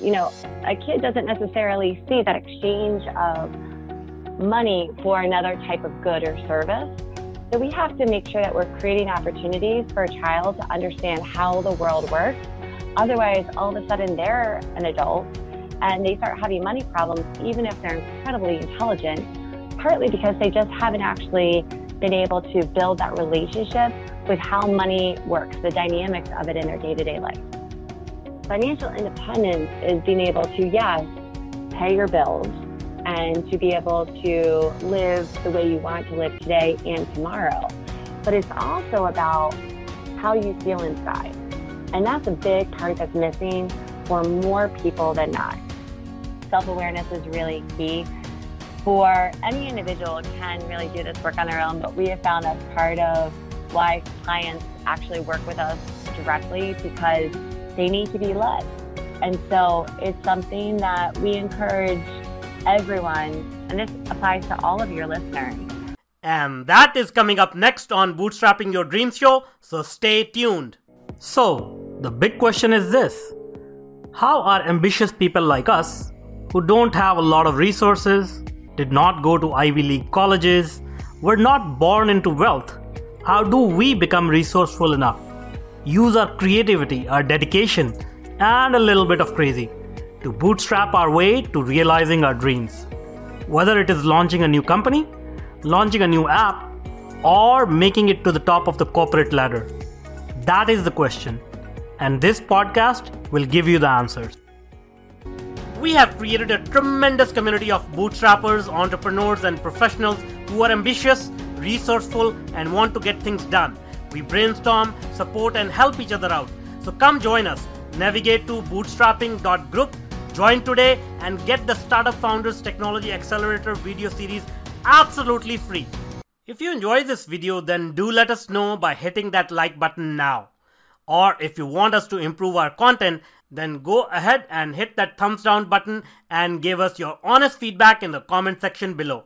you know, a kid doesn't necessarily see that exchange of money for another type of good or service. So we have to make sure that we're creating opportunities for a child to understand how the world works. Otherwise, all of a sudden they're an adult and they start having money problems, even if they're incredibly intelligent, partly because they just haven't actually been able to build that relationship with how money works, the dynamics of it in their day to day life. Financial independence is being able to, yes, pay your bills and to be able to live the way you want to live today and tomorrow. But it's also about how you feel inside. And that's a big part that's missing for more people than not. Self awareness is really key. For any individual can really do this work on their own, but we have found that's part of why clients actually work with us directly because they need to be led. And so it's something that we encourage everyone, and this applies to all of your listeners. And that is coming up next on Bootstrapping Your Dreams Show, so stay tuned. So, the big question is this How are ambitious people like us, who don't have a lot of resources, did not go to Ivy League colleges, were not born into wealth, how do we become resourceful enough? Use our creativity, our dedication, and a little bit of crazy to bootstrap our way to realizing our dreams. Whether it is launching a new company, launching a new app, or making it to the top of the corporate ladder. That is the question, and this podcast will give you the answers. We have created a tremendous community of bootstrappers, entrepreneurs, and professionals who are ambitious, resourceful, and want to get things done. We brainstorm, support, and help each other out. So come join us. Navigate to bootstrapping.group, join today, and get the Startup Founders Technology Accelerator video series absolutely free. If you enjoy this video, then do let us know by hitting that like button now. Or if you want us to improve our content, then go ahead and hit that thumbs down button and give us your honest feedback in the comment section below.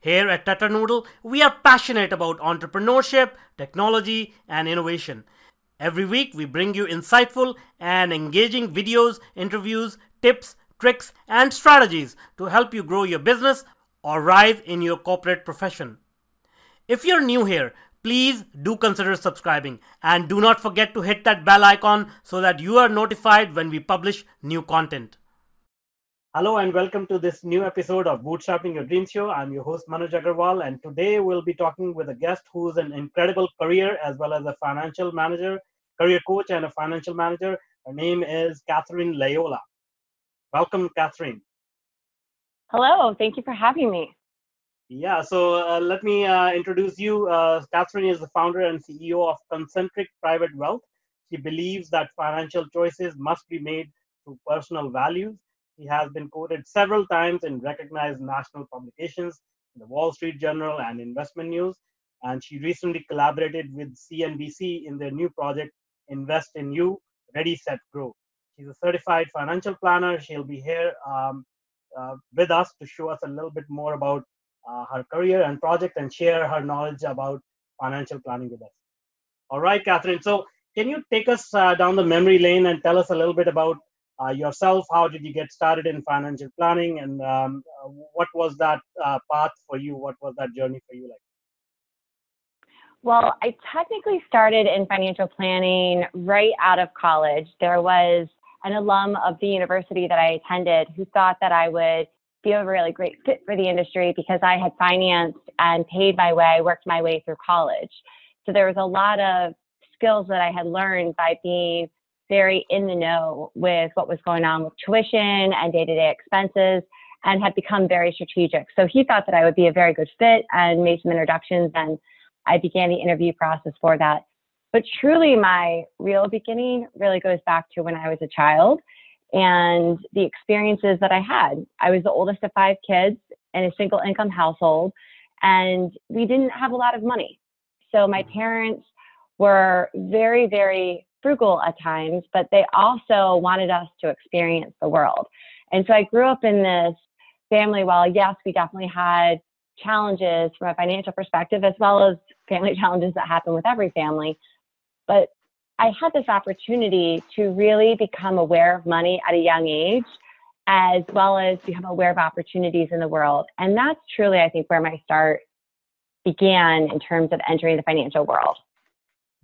Here at TetraNoodle, we are passionate about entrepreneurship, technology, and innovation. Every week, we bring you insightful and engaging videos, interviews, tips, tricks, and strategies to help you grow your business or rise in your corporate profession. If you're new here, please do consider subscribing and do not forget to hit that bell icon so that you are notified when we publish new content. Hello and welcome to this new episode of Bootstrapping Your Dreams Show. I'm your host Manoj Agarwal, and today we'll be talking with a guest who's an incredible career as well as a financial manager, career coach, and a financial manager. Her name is Catherine Layola. Welcome, Catherine. Hello, thank you for having me. Yeah, so uh, let me uh, introduce you. Uh, Catherine is the founder and CEO of Concentric Private Wealth. She believes that financial choices must be made through personal values. He has been quoted several times in recognized national publications, the Wall Street Journal and Investment News. And she recently collaborated with CNBC in their new project, Invest in You, Ready, Set, Grow. She's a certified financial planner. She'll be here um, uh, with us to show us a little bit more about uh, her career and project and share her knowledge about financial planning with us. All right, Catherine. So, can you take us uh, down the memory lane and tell us a little bit about uh, yourself? How did you get started in financial planning, and um, what was that uh, path for you? What was that journey for you like? Well, I technically started in financial planning right out of college. There was an alum of the university that I attended who thought that I would be a really great fit for the industry because I had financed and paid my way, worked my way through college. So there was a lot of skills that I had learned by being very in the know with what was going on with tuition and day to day expenses and had become very strategic. So he thought that I would be a very good fit and made some introductions and I began the interview process for that. But truly, my real beginning really goes back to when I was a child and the experiences that I had. I was the oldest of five kids in a single income household, and we didn't have a lot of money. So my mm-hmm. parents were very, very frugal at times, but they also wanted us to experience the world. And so I grew up in this family. While yes, we definitely had challenges from a financial perspective, as well as family challenges that happen with every family. But I had this opportunity to really become aware of money at a young age, as well as become aware of opportunities in the world. And that's truly, I think, where my start began in terms of entering the financial world.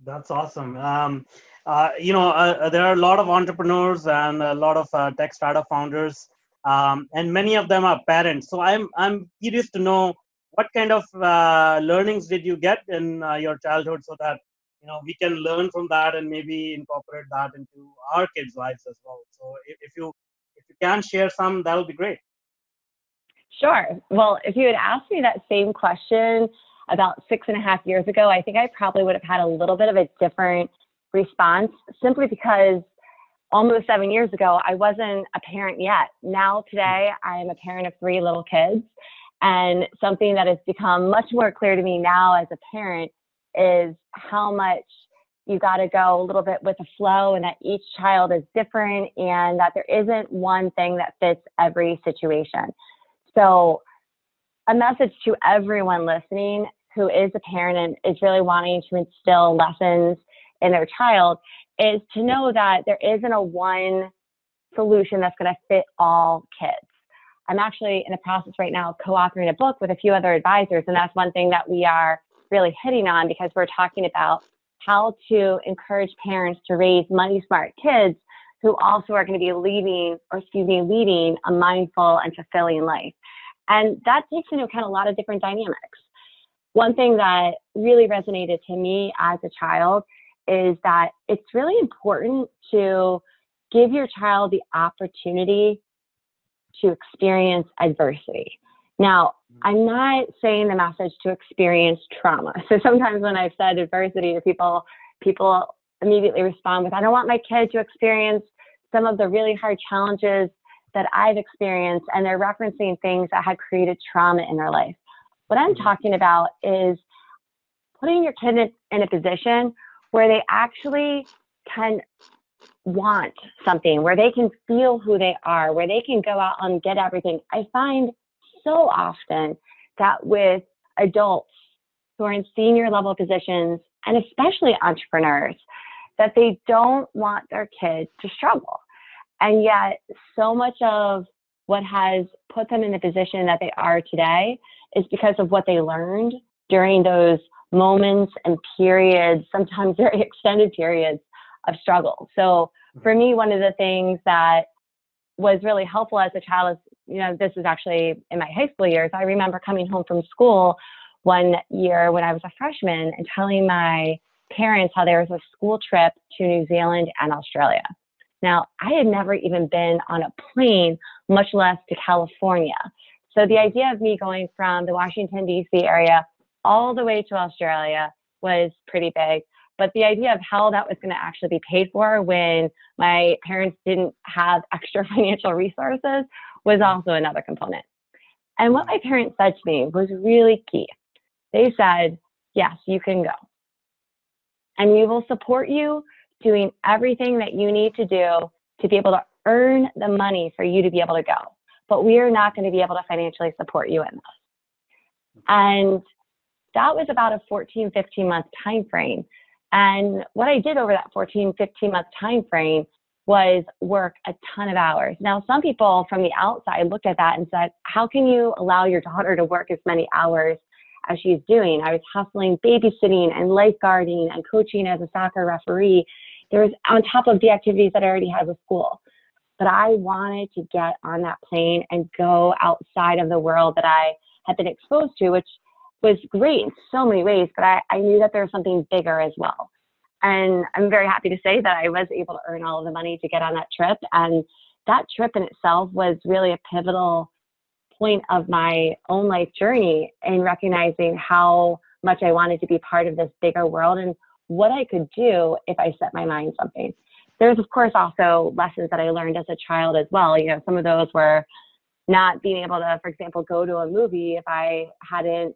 That's awesome. Um, uh, you know, uh, uh, there are a lot of entrepreneurs and a lot of uh, tech startup founders, um, and many of them are parents. So I'm I'm curious to know what kind of uh, learnings did you get in your childhood, so that you know we can learn from that and maybe incorporate that into our kids' lives as well. So if, if you if you can share some, that would be great. Sure. Well, if you had asked me that same question about six and a half years ago, I think I probably would have had a little bit of a different response simply because almost seven years ago, I wasn't a parent yet. Now, today, I am a parent of three little kids. And something that has become much more clear to me now as a parent is how much you got to go a little bit with the flow and that each child is different and that there isn't one thing that fits every situation. So, a message to everyone listening who is a parent and is really wanting to instill lessons in their child is to know that there isn't a one solution that's going to fit all kids. I'm actually in the process right now of co-authoring a book with a few other advisors, and that's one thing that we are really hitting on because we're talking about how to encourage parents to raise money smart kids who also are going to be leading, or excuse me, leading a mindful and fulfilling life. And that takes into account a lot of different dynamics. One thing that really resonated to me as a child is that it's really important to give your child the opportunity to experience adversity. Now, mm-hmm. I'm not saying the message to experience trauma. So sometimes when I've said adversity to people, people immediately respond with, I don't want my kid to experience some of the really hard challenges that I've experienced. And they're referencing things that had created trauma in their life. What I'm mm-hmm. talking about is putting your kid in, in a position where they actually can want something, where they can feel who they are, where they can go out and get everything. I find so often that with adults who are in senior level positions, and especially entrepreneurs, that they don't want their kids to struggle. And yet, so much of what has put them in the position that they are today is because of what they learned during those moments and periods, sometimes very extended periods of struggle. So mm-hmm. for me, one of the things that was really helpful as a child is, you know, this was actually in my high school years. I remember coming home from school one year when I was a freshman and telling my parents how there was a school trip to New Zealand and Australia. Now, I had never even been on a plane, much less to California. So the idea of me going from the Washington, D.C. area all the way to Australia was pretty big. But the idea of how that was going to actually be paid for when my parents didn't have extra financial resources was mm-hmm. also another component. And what my mm-hmm. parents said to me was really key. They said, Yes, you can go. And we will support you doing everything that you need to do to be able to earn the money for you to be able to go. But we are not going to be able to financially support you in this. Mm-hmm. And that was about a 14, 15 month time frame. And what I did over that 14, 15 month time frame was work a ton of hours. Now, some people from the outside looked at that and said, How can you allow your daughter to work as many hours as she's doing? I was hustling babysitting and lifeguarding and coaching as a soccer referee. There was on top of the activities that I already had with school. But I wanted to get on that plane and go outside of the world that I had been exposed to, which was great in so many ways, but I, I knew that there was something bigger as well. And I'm very happy to say that I was able to earn all of the money to get on that trip. And that trip in itself was really a pivotal point of my own life journey in recognizing how much I wanted to be part of this bigger world and what I could do if I set my mind something. There's of course also lessons that I learned as a child as well. You know, some of those were not being able to, for example, go to a movie if I hadn't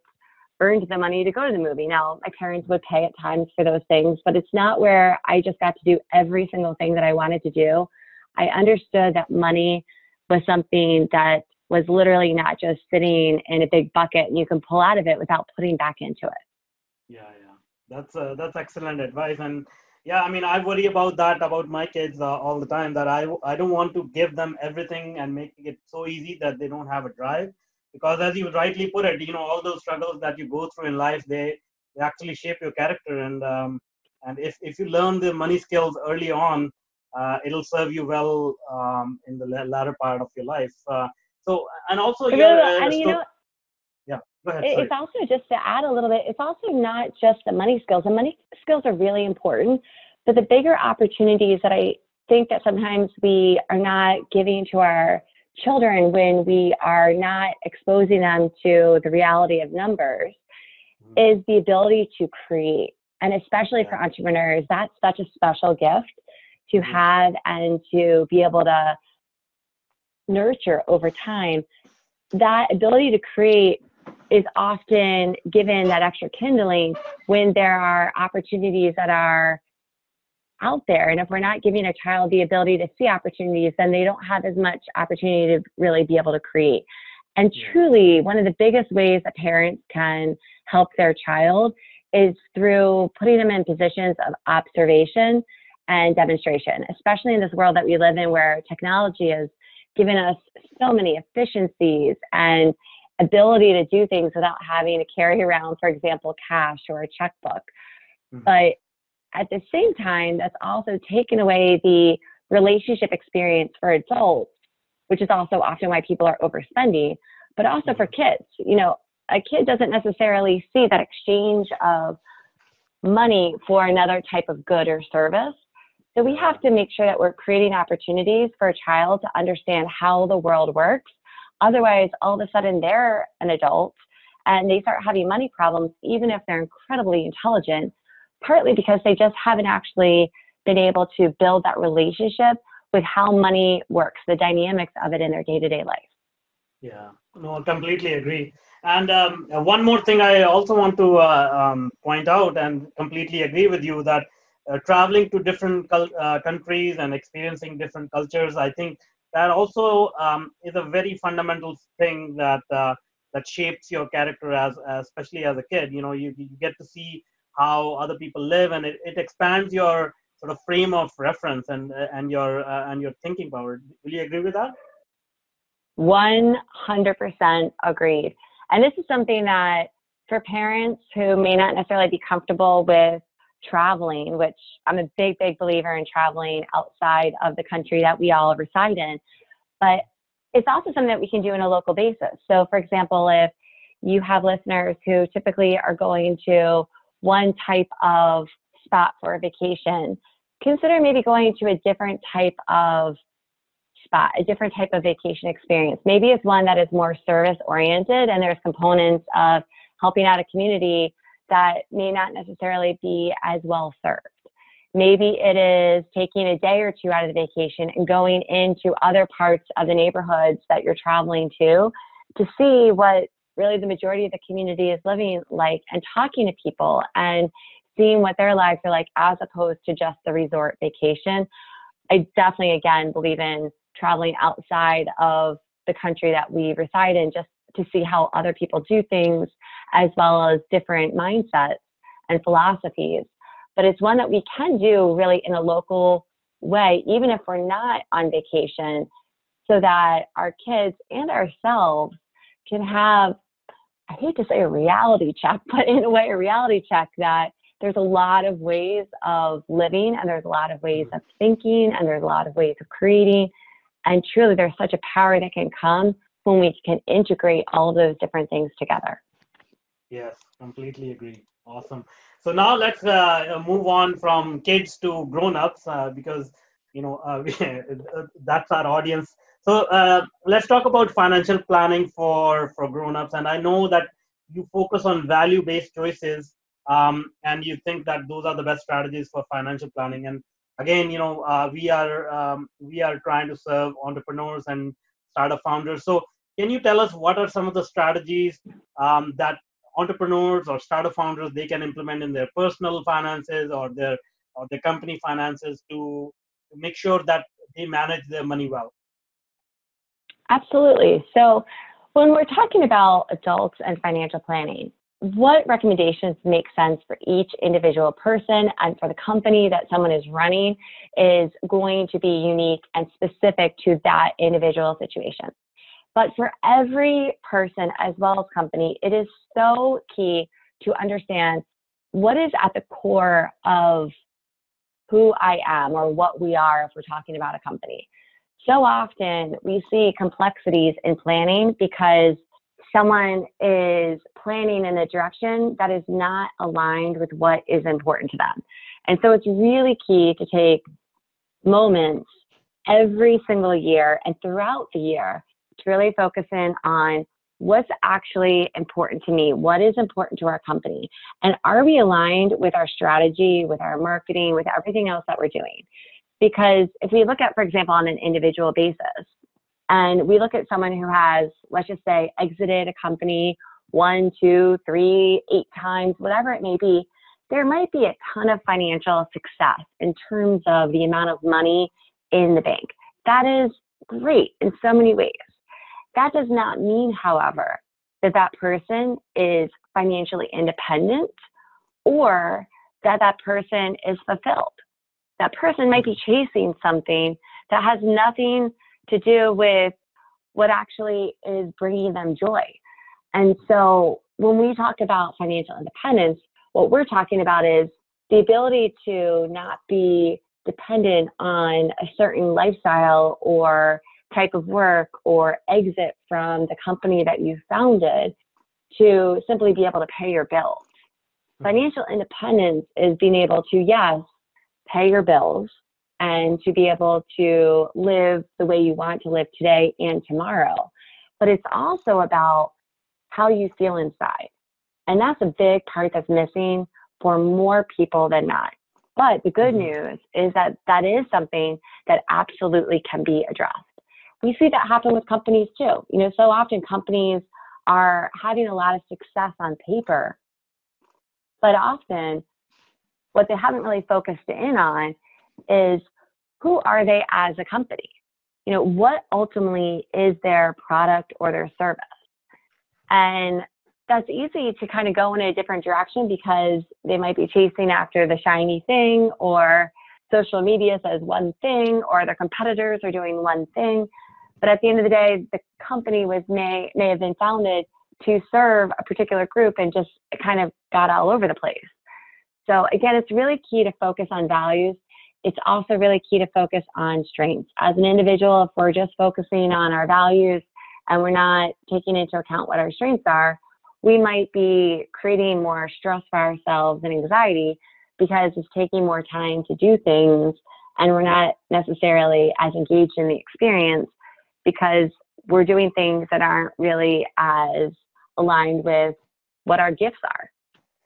earned the money to go to the movie. Now, my parents would pay at times for those things, but it's not where I just got to do every single thing that I wanted to do. I understood that money was something that was literally not just sitting in a big bucket and you can pull out of it without putting back into it. Yeah, yeah. That's uh, that's excellent advice and yeah, I mean, I worry about that about my kids uh, all the time. That I I don't want to give them everything and making it so easy that they don't have a drive. Because as you rightly put it, you know, all those struggles that you go through in life, they they actually shape your character. And um, and if if you learn the money skills early on, uh, it'll serve you well um, in the latter part of your life. Uh, so and also, really, uh, and you know, yeah, go ahead. It's also just to add a little bit. It's also not just the money skills. The money skills are really important, but the bigger opportunities that I think that sometimes we are not giving to our children when we are not exposing them to the reality of numbers mm-hmm. is the ability to create. And especially for entrepreneurs, that's such a special gift to mm-hmm. have and to be able to nurture over time. That ability to create is often given that extra kindling when there are opportunities that are out there. And if we're not giving a child the ability to see opportunities, then they don't have as much opportunity to really be able to create. And truly, one of the biggest ways that parents can help their child is through putting them in positions of observation and demonstration, especially in this world that we live in where technology has given us so many efficiencies and ability to do things without having to carry around, for example, cash or a checkbook. Mm-hmm. But at the same time, that's also taken away the relationship experience for adults, which is also often why people are overspending, but also for mm-hmm. kids. You know, a kid doesn't necessarily see that exchange of money for another type of good or service. So we have to make sure that we're creating opportunities for a child to understand how the world works. Otherwise, all of a sudden they're an adult and they start having money problems, even if they're incredibly intelligent, partly because they just haven't actually been able to build that relationship with how money works, the dynamics of it in their day to day life. Yeah, no, I completely agree. And um, one more thing I also want to uh, um, point out and completely agree with you that uh, traveling to different uh, countries and experiencing different cultures, I think that also um, is a very fundamental thing that uh, that shapes your character as, especially as a kid. You know, you, you get to see how other people live, and it, it expands your sort of frame of reference and and your uh, and your thinking power. Will you agree with that? One hundred percent agreed. And this is something that for parents who may not necessarily be comfortable with traveling, which I'm a big, big believer in traveling outside of the country that we all reside in. But it's also something that we can do on a local basis. So, for example, if you have listeners who typically are going to one type of spot for a vacation, consider maybe going to a different type of spot, a different type of vacation experience. Maybe it's one that is more service oriented and there's components of helping out a community that may not necessarily be as well served. Maybe it is taking a day or two out of the vacation and going into other parts of the neighborhoods that you're traveling to to see what really the majority of the community is living like and talking to people and seeing what their lives are like as opposed to just the resort vacation. I definitely, again, believe in traveling outside of the country that we reside in just to see how other people do things as well as different mindsets and philosophies. But it's one that we can do really in a local way, even if we're not on vacation, so that our kids and ourselves can have, I hate to say a reality check, but in a way, a reality check that there's a lot of ways of living and there's a lot of ways of thinking and there's a lot of ways of creating and truly, there's such a power that can come when we can integrate all of those different things together. Yes, completely agree. Awesome. So now let's uh, move on from kids to grown-ups uh, because you know uh, that's our audience. So uh, let's talk about financial planning for for grown-ups. And I know that you focus on value-based choices, um, and you think that those are the best strategies for financial planning. And again, you know, uh, we are um, we are trying to serve entrepreneurs and startup founders. So, can you tell us what are some of the strategies um, that entrepreneurs or startup founders they can implement in their personal finances or their or their company finances to, to make sure that they manage their money well? Absolutely. So, when we're talking about adults and financial planning, what recommendations make sense for each individual person and for the company that someone is running is going to be unique and specific to that individual situation. But for every person as well as company, it is so key to understand what is at the core of who I am or what we are if we're talking about a company. So often we see complexities in planning because someone is planning in a direction that is not aligned with what is important to them. And so it's really key to take moments every single year and throughout the year to really focus in on what's actually important to me, what is important to our company, and are we aligned with our strategy, with our marketing, with everything else that we're doing? Because if we look at, for example, on an individual basis, and we look at someone who has, let's just say, exited a company one, two, three, eight times, whatever it may be, there might be a ton of financial success in terms of the amount of money in the bank. That is great in so many ways. That does not mean, however, that that person is financially independent or that that person is fulfilled. That person might be chasing something that has nothing to do with what actually is bringing them joy. And so when we talk about financial independence, what we're talking about is the ability to not be dependent on a certain lifestyle or type of work or exit from the company that you founded to simply be able to pay your bills. Mm-hmm. Financial independence is being able to, yes, pay your bills, and to be able to live the way you want to live today and tomorrow. But it's also about how you feel inside. And that's a big part that's missing for more people than not. But the good mm-hmm. news is that that is something that absolutely can be addressed. We see that happen with companies too. You know, so often companies are having a lot of success on paper, but often what they haven't really focused in on is who are they as a company? You know, what ultimately is their product or their service? And that's easy to kind of go in a different direction because they might be chasing after the shiny thing or social media says one thing or their competitors are doing one thing. But at the end of the day, the company was may may have been founded to serve a particular group and just kind of got all over the place. So again, it's really key to focus on values it's also really key to focus on strengths. As an individual, if we're just focusing on our values and we're not taking into account what our strengths are, we might be creating more stress for ourselves and anxiety because it's taking more time to do things and we're not necessarily as engaged in the experience because we're doing things that aren't really as aligned with what our gifts are.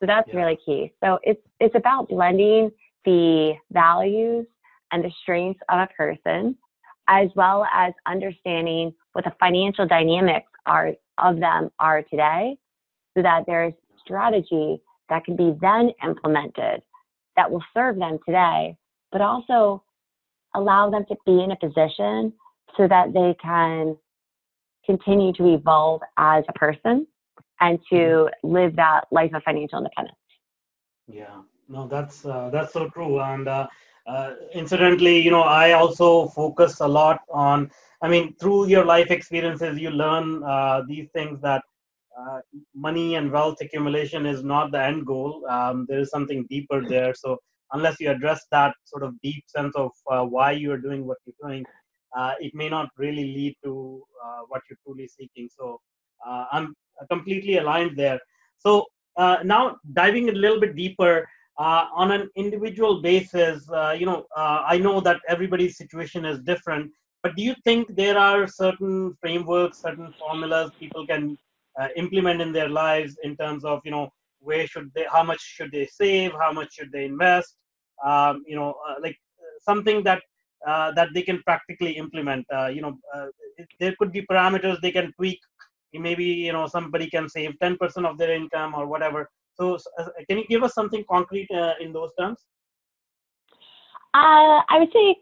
So that's yeah. really key. So it's it's about blending the values and the strengths of a person, as well as understanding what the financial dynamics are of them are today, so that there's strategy that can be then implemented that will serve them today, but also allow them to be in a position so that they can continue to evolve as a person and to mm-hmm. live that life of financial independence. Yeah. No that's uh, that's so true. And uh, uh, incidentally you know i also focus a lot on i mean through your life experiences you learn uh, these things that uh, money and wealth accumulation is not the end goal. Um, there is something deeper there. So unless you address that sort of deep sense of uh, why you are doing what you're doing it may not really lead to what you're truly seeking. So i'm completely aligned there so now diving a little bit deeper uh, on an individual basis, uh, you know, uh, I know that everybody's situation is different, but do you think there are certain frameworks, certain formulas people can uh, implement in their lives in terms of, you know, where should they, how much should they save, how much should they invest, um, you know, uh, like something that uh, that they can practically implement. you know, there could be parameters they can tweak. Maybe you know somebody can save 10% of their income or whatever so, uh, can you give us something concrete uh, in those terms? Uh, I would say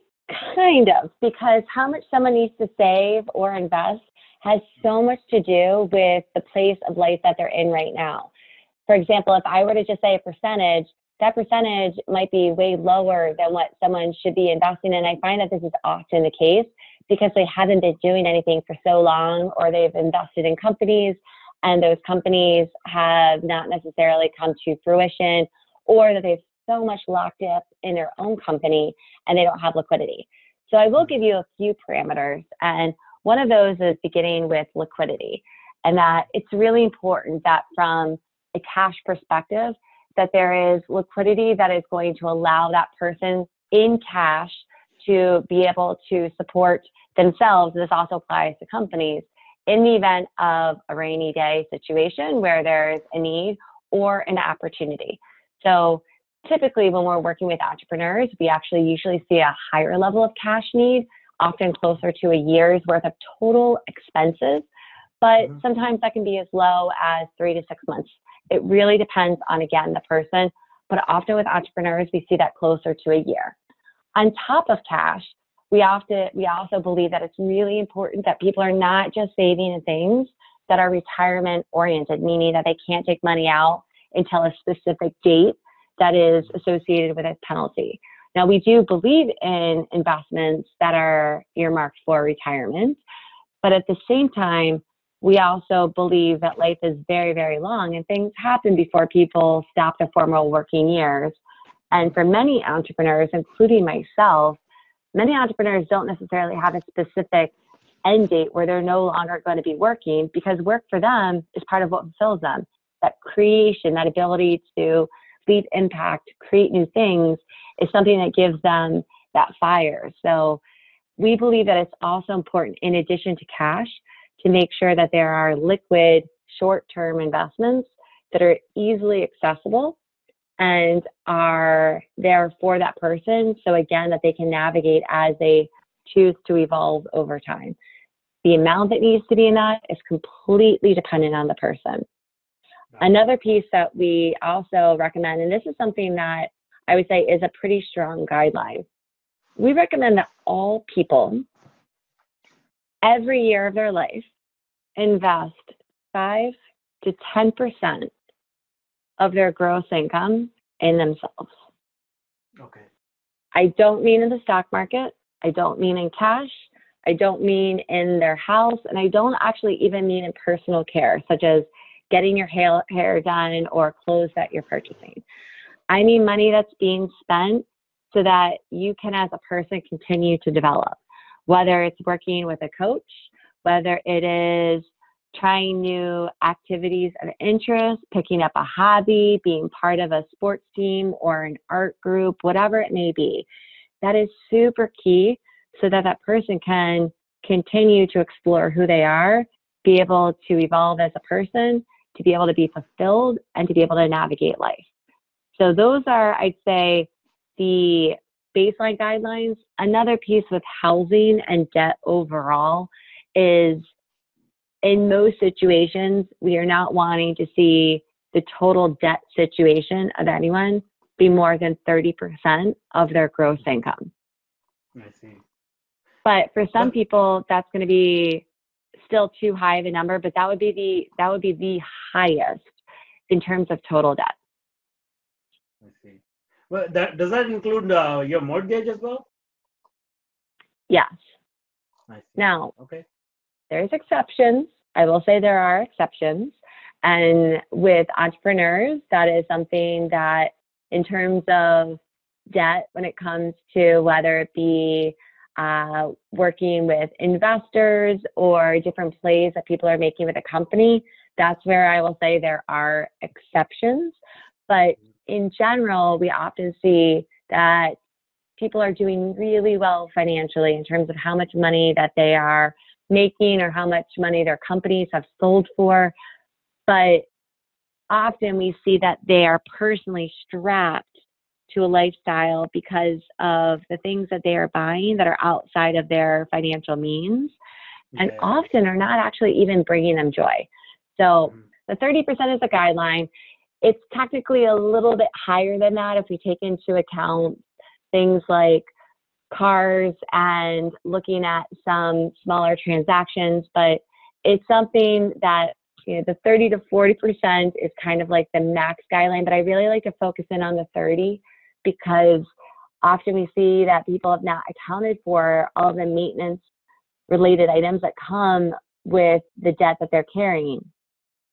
kind of, because how much someone needs to save or invest has so much to do with the place of life that they're in right now. For example, if I were to just say a percentage, that percentage might be way lower than what someone should be investing in. I find that this is often the case because they haven't been doing anything for so long or they've invested in companies and those companies have not necessarily come to fruition or that they've so much locked up in their own company and they don't have liquidity. So I will give you a few parameters and one of those is beginning with liquidity and that it's really important that from a cash perspective that there is liquidity that is going to allow that person in cash to be able to support themselves. This also applies to companies in the event of a rainy day situation where there's a need or an opportunity. So typically when we're working with entrepreneurs, we actually usually see a higher level of cash need, often closer to a year's worth of total expenses. But mm-hmm. sometimes that can be as low as three to six months it really depends on, again, the person, but often with entrepreneurs, we see that closer to a year. On top of cash, we often we also believe that it's really important that people are not just saving in things that are retirement oriented, meaning that they can't take money out until a specific date that is associated with a penalty. Now, we do believe in investments that are earmarked for retirement, but at the same time, we also believe that life is very, very long and things happen before people stop their formal working years. And for many entrepreneurs, including myself, many entrepreneurs don't necessarily have a specific end date where they're no longer going to be working because work for them is part of what fulfills them. That creation, that ability to leave impact, create new things is something that gives them that fire. So we believe that it's also important, in addition to cash, to make sure that there are liquid short term investments that are easily accessible and are there for that person. So, again, that they can navigate as they choose to evolve over time. The amount that needs to be in that is completely dependent on the person. Another piece that we also recommend, and this is something that I would say is a pretty strong guideline, we recommend that all people every year of their life invest 5 to 10% of their gross income in themselves. Okay. I don't mean in the stock market, I don't mean in cash, I don't mean in their house, and I don't actually even mean in personal care, such as getting your hair, hair done or clothes that you're purchasing. I mean money that's being spent so that you can, as a person, continue to develop whether it's working with a coach, whether it is trying new activities of interest, picking up a hobby, being part of a sports team or an art group, whatever it may be. That is super key so that that person can continue to explore who they are, be able to evolve as a person, to be able to be fulfilled, and to be able to navigate life. So, those are, I'd say, the baseline guidelines. Another piece with housing and debt overall is in most situations, we are not wanting to see the total debt situation of anyone be more than 30% of their gross income. I see. But for some people, that's going to be still too high of a number, but that would be the that would be the highest in terms of total debt. I see. Well, that does that include uh, your mortgage as well? Yes. Now, okay. There's exceptions. I will say there are exceptions. And with entrepreneurs, that is something that, in terms of debt, when it comes to whether it be uh, working with investors or different plays that people are making with a company, that's where I will say there are exceptions. But in general, we often see that people are doing really well financially in terms of how much money that they are making or how much money their companies have sold for. But often we see that they are personally strapped to a lifestyle because of the things that they are buying that are outside of their financial means and often are not actually even bringing them joy. So mm-hmm. the 30% is a guideline. It's technically a little bit higher than that if we take into account things like cars and looking at some smaller transactions, but it's something that you know, the 30 to 40% is kind of like the max guideline, but I really like to focus in on the 30 because often we see that people have not accounted for all the maintenance related items that come with the debt that they're carrying,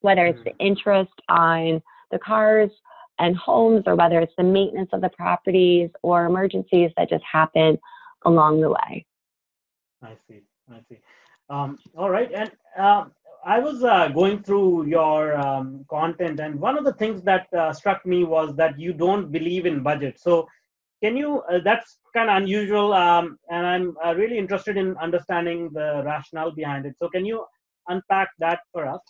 whether it's the mm. interest on the cars and homes or whether it's the maintenance of the properties or emergencies that just happen along the way. I see. I see. Um, all right. And uh, I was uh, going through your um, content, and one of the things that uh, struck me was that you don't believe in budget. So, can you? Uh, that's kind of unusual, um, and I'm uh, really interested in understanding the rationale behind it. So, can you unpack that for us?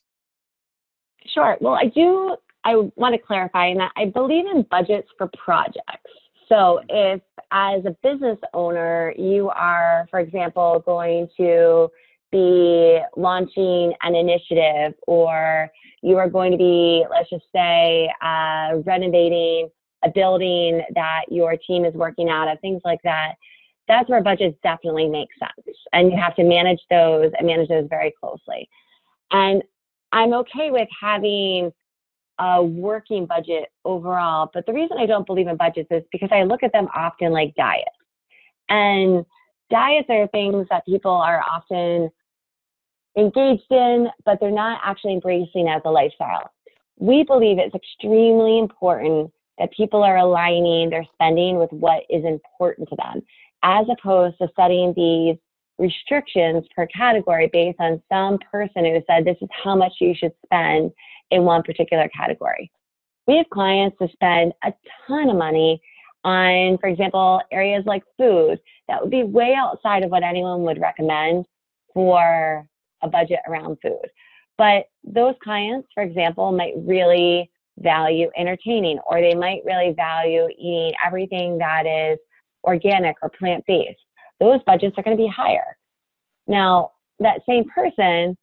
Sure. Well, I do. I want to clarify in that I believe in budgets for projects. So, if as a business owner, you are, for example, going to be launching an initiative or you are going to be, let's just say, uh, renovating a building that your team is working out of, things like that, that's where budgets definitely make sense. And you have to manage those and manage those very closely. And I'm okay with having a working budget overall, but the reason I don't believe in budgets is because I look at them often like diets. And diets are things that people are often engaged in, but they're not actually embracing as a lifestyle. We believe it's extremely important that people are aligning their spending with what is important to them, as opposed to setting these restrictions per category based on some person who said this is how much you should spend in one particular category. We have clients who spend a ton of money on, for example, areas like food that would be way outside of what anyone would recommend for a budget around food. But those clients, for example, might really value entertaining or they might really value eating everything that is organic or plant based. Those budgets are going to be higher. Now, that same person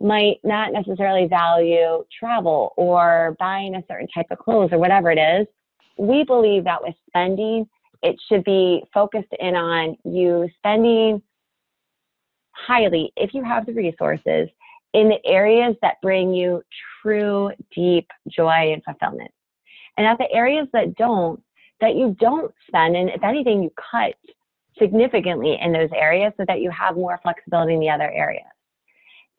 might not necessarily value travel or buying a certain type of clothes or whatever it is. We believe that with spending, it should be focused in on you spending highly, if you have the resources, in the areas that bring you true, deep joy and fulfillment. And at the areas that don't, that you don't spend, and if anything, you cut significantly in those areas so that you have more flexibility in the other areas.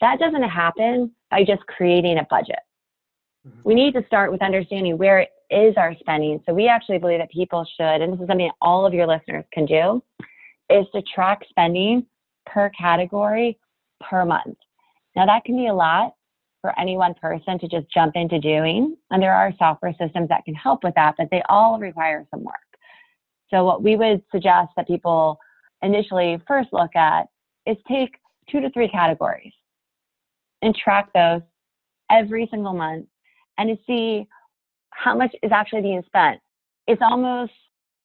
That doesn't happen by just creating a budget. Mm-hmm. We need to start with understanding where is our spending. So we actually believe that people should, and this is something all of your listeners can do, is to track spending per category per month. Now, that can be a lot for any one person to just jump into doing. And there are software systems that can help with that, but they all require some work. So, what we would suggest that people initially first look at is take two to three categories and track those every single month and to see how much is actually being spent. It's almost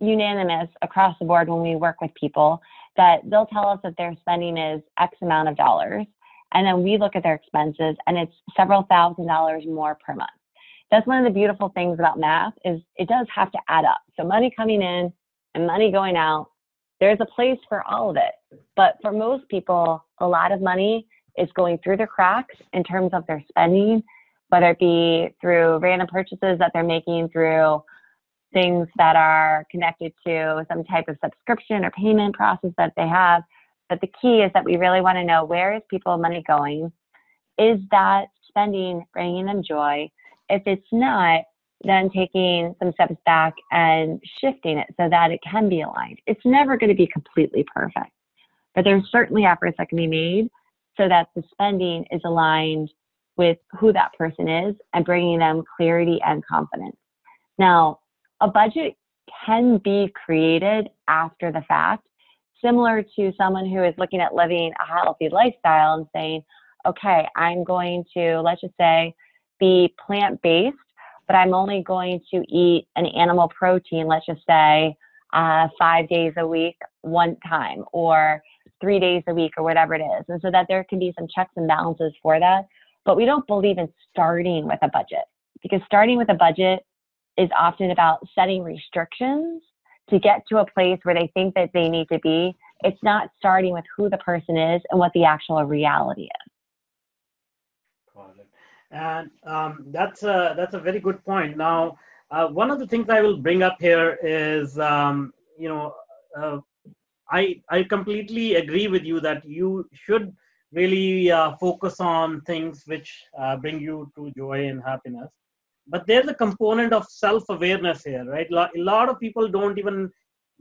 unanimous across the board when we work with people that they'll tell us that their spending is X amount of dollars. And then we look at their expenses and it's several thousand dollars more per month. That's one of the beautiful things about math is it does have to add up. So money coming in and money going out, there's a place for all of it. But for most people, a lot of money is going through the cracks in terms of their spending, whether it be through random purchases that they're making through things that are connected to some type of subscription or payment process that they have. But the key is that we really want to know where is people money going? Is that spending bringing them joy? If it's not, then taking some steps back and shifting it so that it can be aligned. It's never going to be completely perfect, but there's certainly efforts that can be made so that the spending is aligned with who that person is and bringing them clarity and confidence. Now, a budget can be created after the fact, similar to someone who is looking at living a healthy lifestyle and saying, okay, I'm going to, let's just say, be plant based, but I'm only going to eat an animal protein, let's just say, uh, five days a week, one time, or three days a week, or whatever it is. And so that there can be some checks and balances for that. But we don't believe in starting with a budget because starting with a budget is often about setting restrictions to get to a place where they think that they need to be. It's not starting with who the person is and what the actual reality is. And um, that's a, that's a very good point. Now, uh, one of the things I will bring up here is, um, you know, uh, I I completely agree with you that you should really uh, focus on things which uh, bring you to joy and happiness. But there's a component of self-awareness here, right? A lot of people don't even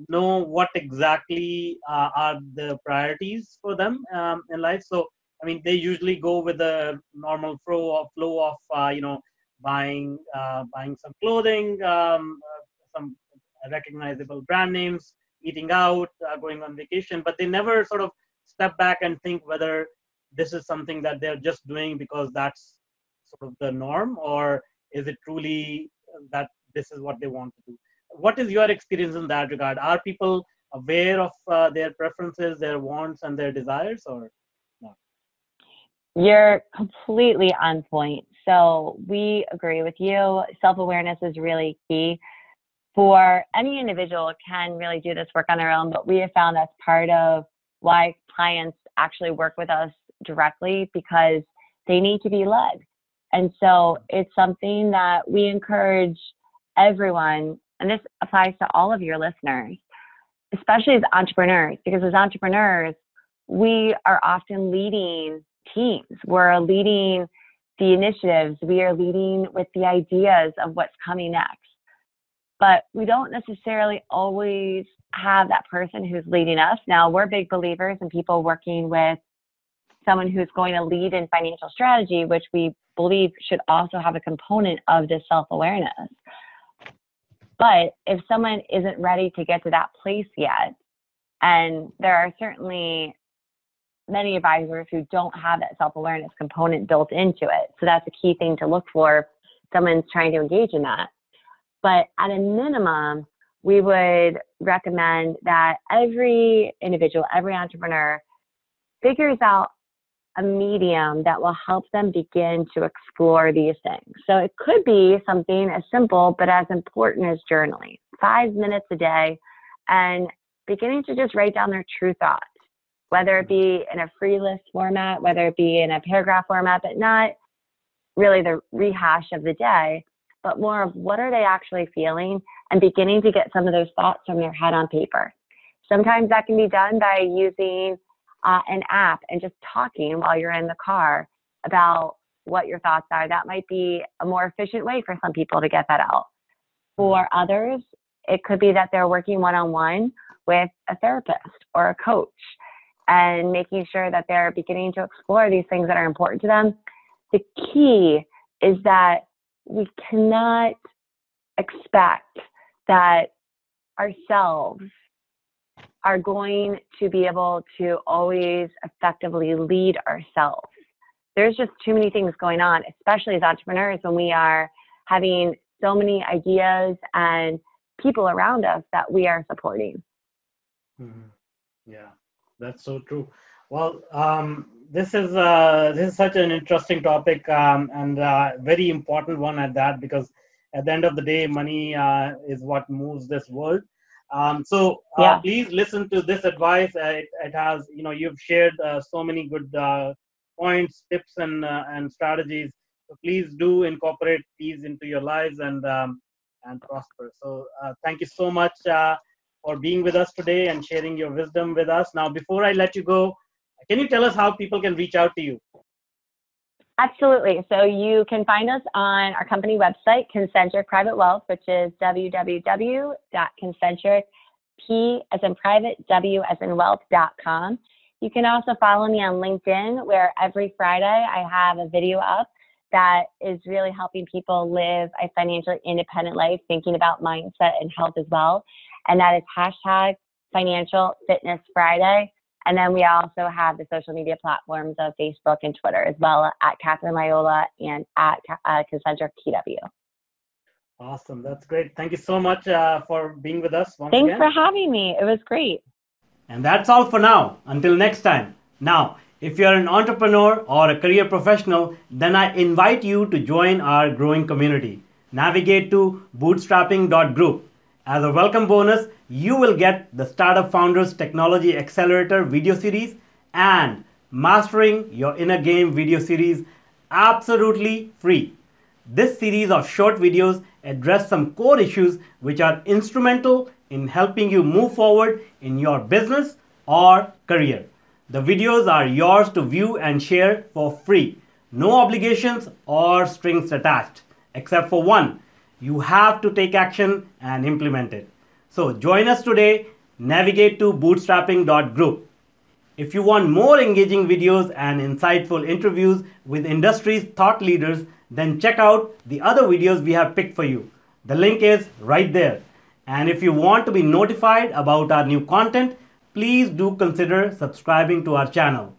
know what exactly uh, are the priorities for them um, in life. So, I mean, they usually go with the normal flow of flow of uh, you know buying uh, buying some clothing, um, uh, some recognizable brand names, eating out, uh, going on vacation, but they never sort of step back and think whether this is something that they're just doing because that's sort of the norm, or is it truly that this is what they want to do? What is your experience in that regard? Are people aware of uh, their preferences, their wants, and their desires, or not? You're completely on point. So we agree with you. Self awareness is really key for any individual can really do this work on their own, but we have found that's part of why clients actually work with us directly because they need to be led. And so it's something that we encourage everyone, and this applies to all of your listeners, especially as entrepreneurs, because as entrepreneurs, we are often leading teams. We're leading the initiatives. We are leading with the ideas of what's coming next but we don't necessarily always have that person who's leading us. Now, we're big believers in people working with someone who's going to lead in financial strategy, which we believe should also have a component of this self awareness. But if someone isn't ready to get to that place yet, and there are certainly many advisors who don't have that self awareness component built into it. So that's a key thing to look for if someone's trying to engage in that. But at a minimum, we would recommend that every individual, every entrepreneur figures out a medium that will help them begin to explore these things. So it could be something as simple but as important as journaling, five minutes a day, and beginning to just write down their true thoughts, whether it be in a free list format, whether it be in a paragraph format, but not really the rehash of the day, but more of what are they actually feeling and beginning to get some of those thoughts from their head on paper. Sometimes that can be done by using uh, an app and just talking while you're in the car about what your thoughts are. That might be a more efficient way for some people to get that out. For others, it could be that they're working one on one with a therapist or a coach and making sure that they're beginning to explore these things that are important to them. The key is that we cannot expect that ourselves are going to be able to always effectively lead ourselves. There's just too many things going on, especially as entrepreneurs when we are having so many ideas and people around us that we are supporting. Mm-hmm. Yeah, that's so true. Well, um, this is uh, this is such an interesting topic um, and uh, very important one at that because at the end of the day, money uh, is what moves this world. Um, so uh, yeah. please listen to this advice. Uh, it, it, has you know you've shared uh, so many good points, tips, and and strategies. So please do incorporate these into your lives and um, and prosper. So thank you so much for being with us today and sharing your wisdom with us. Now, before I let you go. Can you tell us how people can reach out to you? Absolutely. So you can find us on our company website, Concentric Private Wealth, which is www.concentric, P as in private, W as in wealth.com. You can also follow me on LinkedIn, where every Friday I have a video up that is really helping people live a financially independent life, thinking about mindset and health as well. And that is hashtag financial fitness Friday. And then we also have the social media platforms of Facebook and Twitter as well at Catherine Lyola and at uh, Concentric PW. Awesome. That's great. Thank you so much uh, for being with us. Thanks again. for having me. It was great. And that's all for now. Until next time. Now, if you're an entrepreneur or a career professional, then I invite you to join our growing community. Navigate to bootstrapping.group. As a welcome bonus, you will get the Startup Founders Technology Accelerator video series and Mastering Your Inner Game video series absolutely free. This series of short videos address some core issues which are instrumental in helping you move forward in your business or career. The videos are yours to view and share for free. No obligations or strings attached, except for one. You have to take action and implement it. So join us today. Navigate to bootstrapping.group. If you want more engaging videos and insightful interviews with industry's thought leaders, then check out the other videos we have picked for you. The link is right there. And if you want to be notified about our new content, please do consider subscribing to our channel.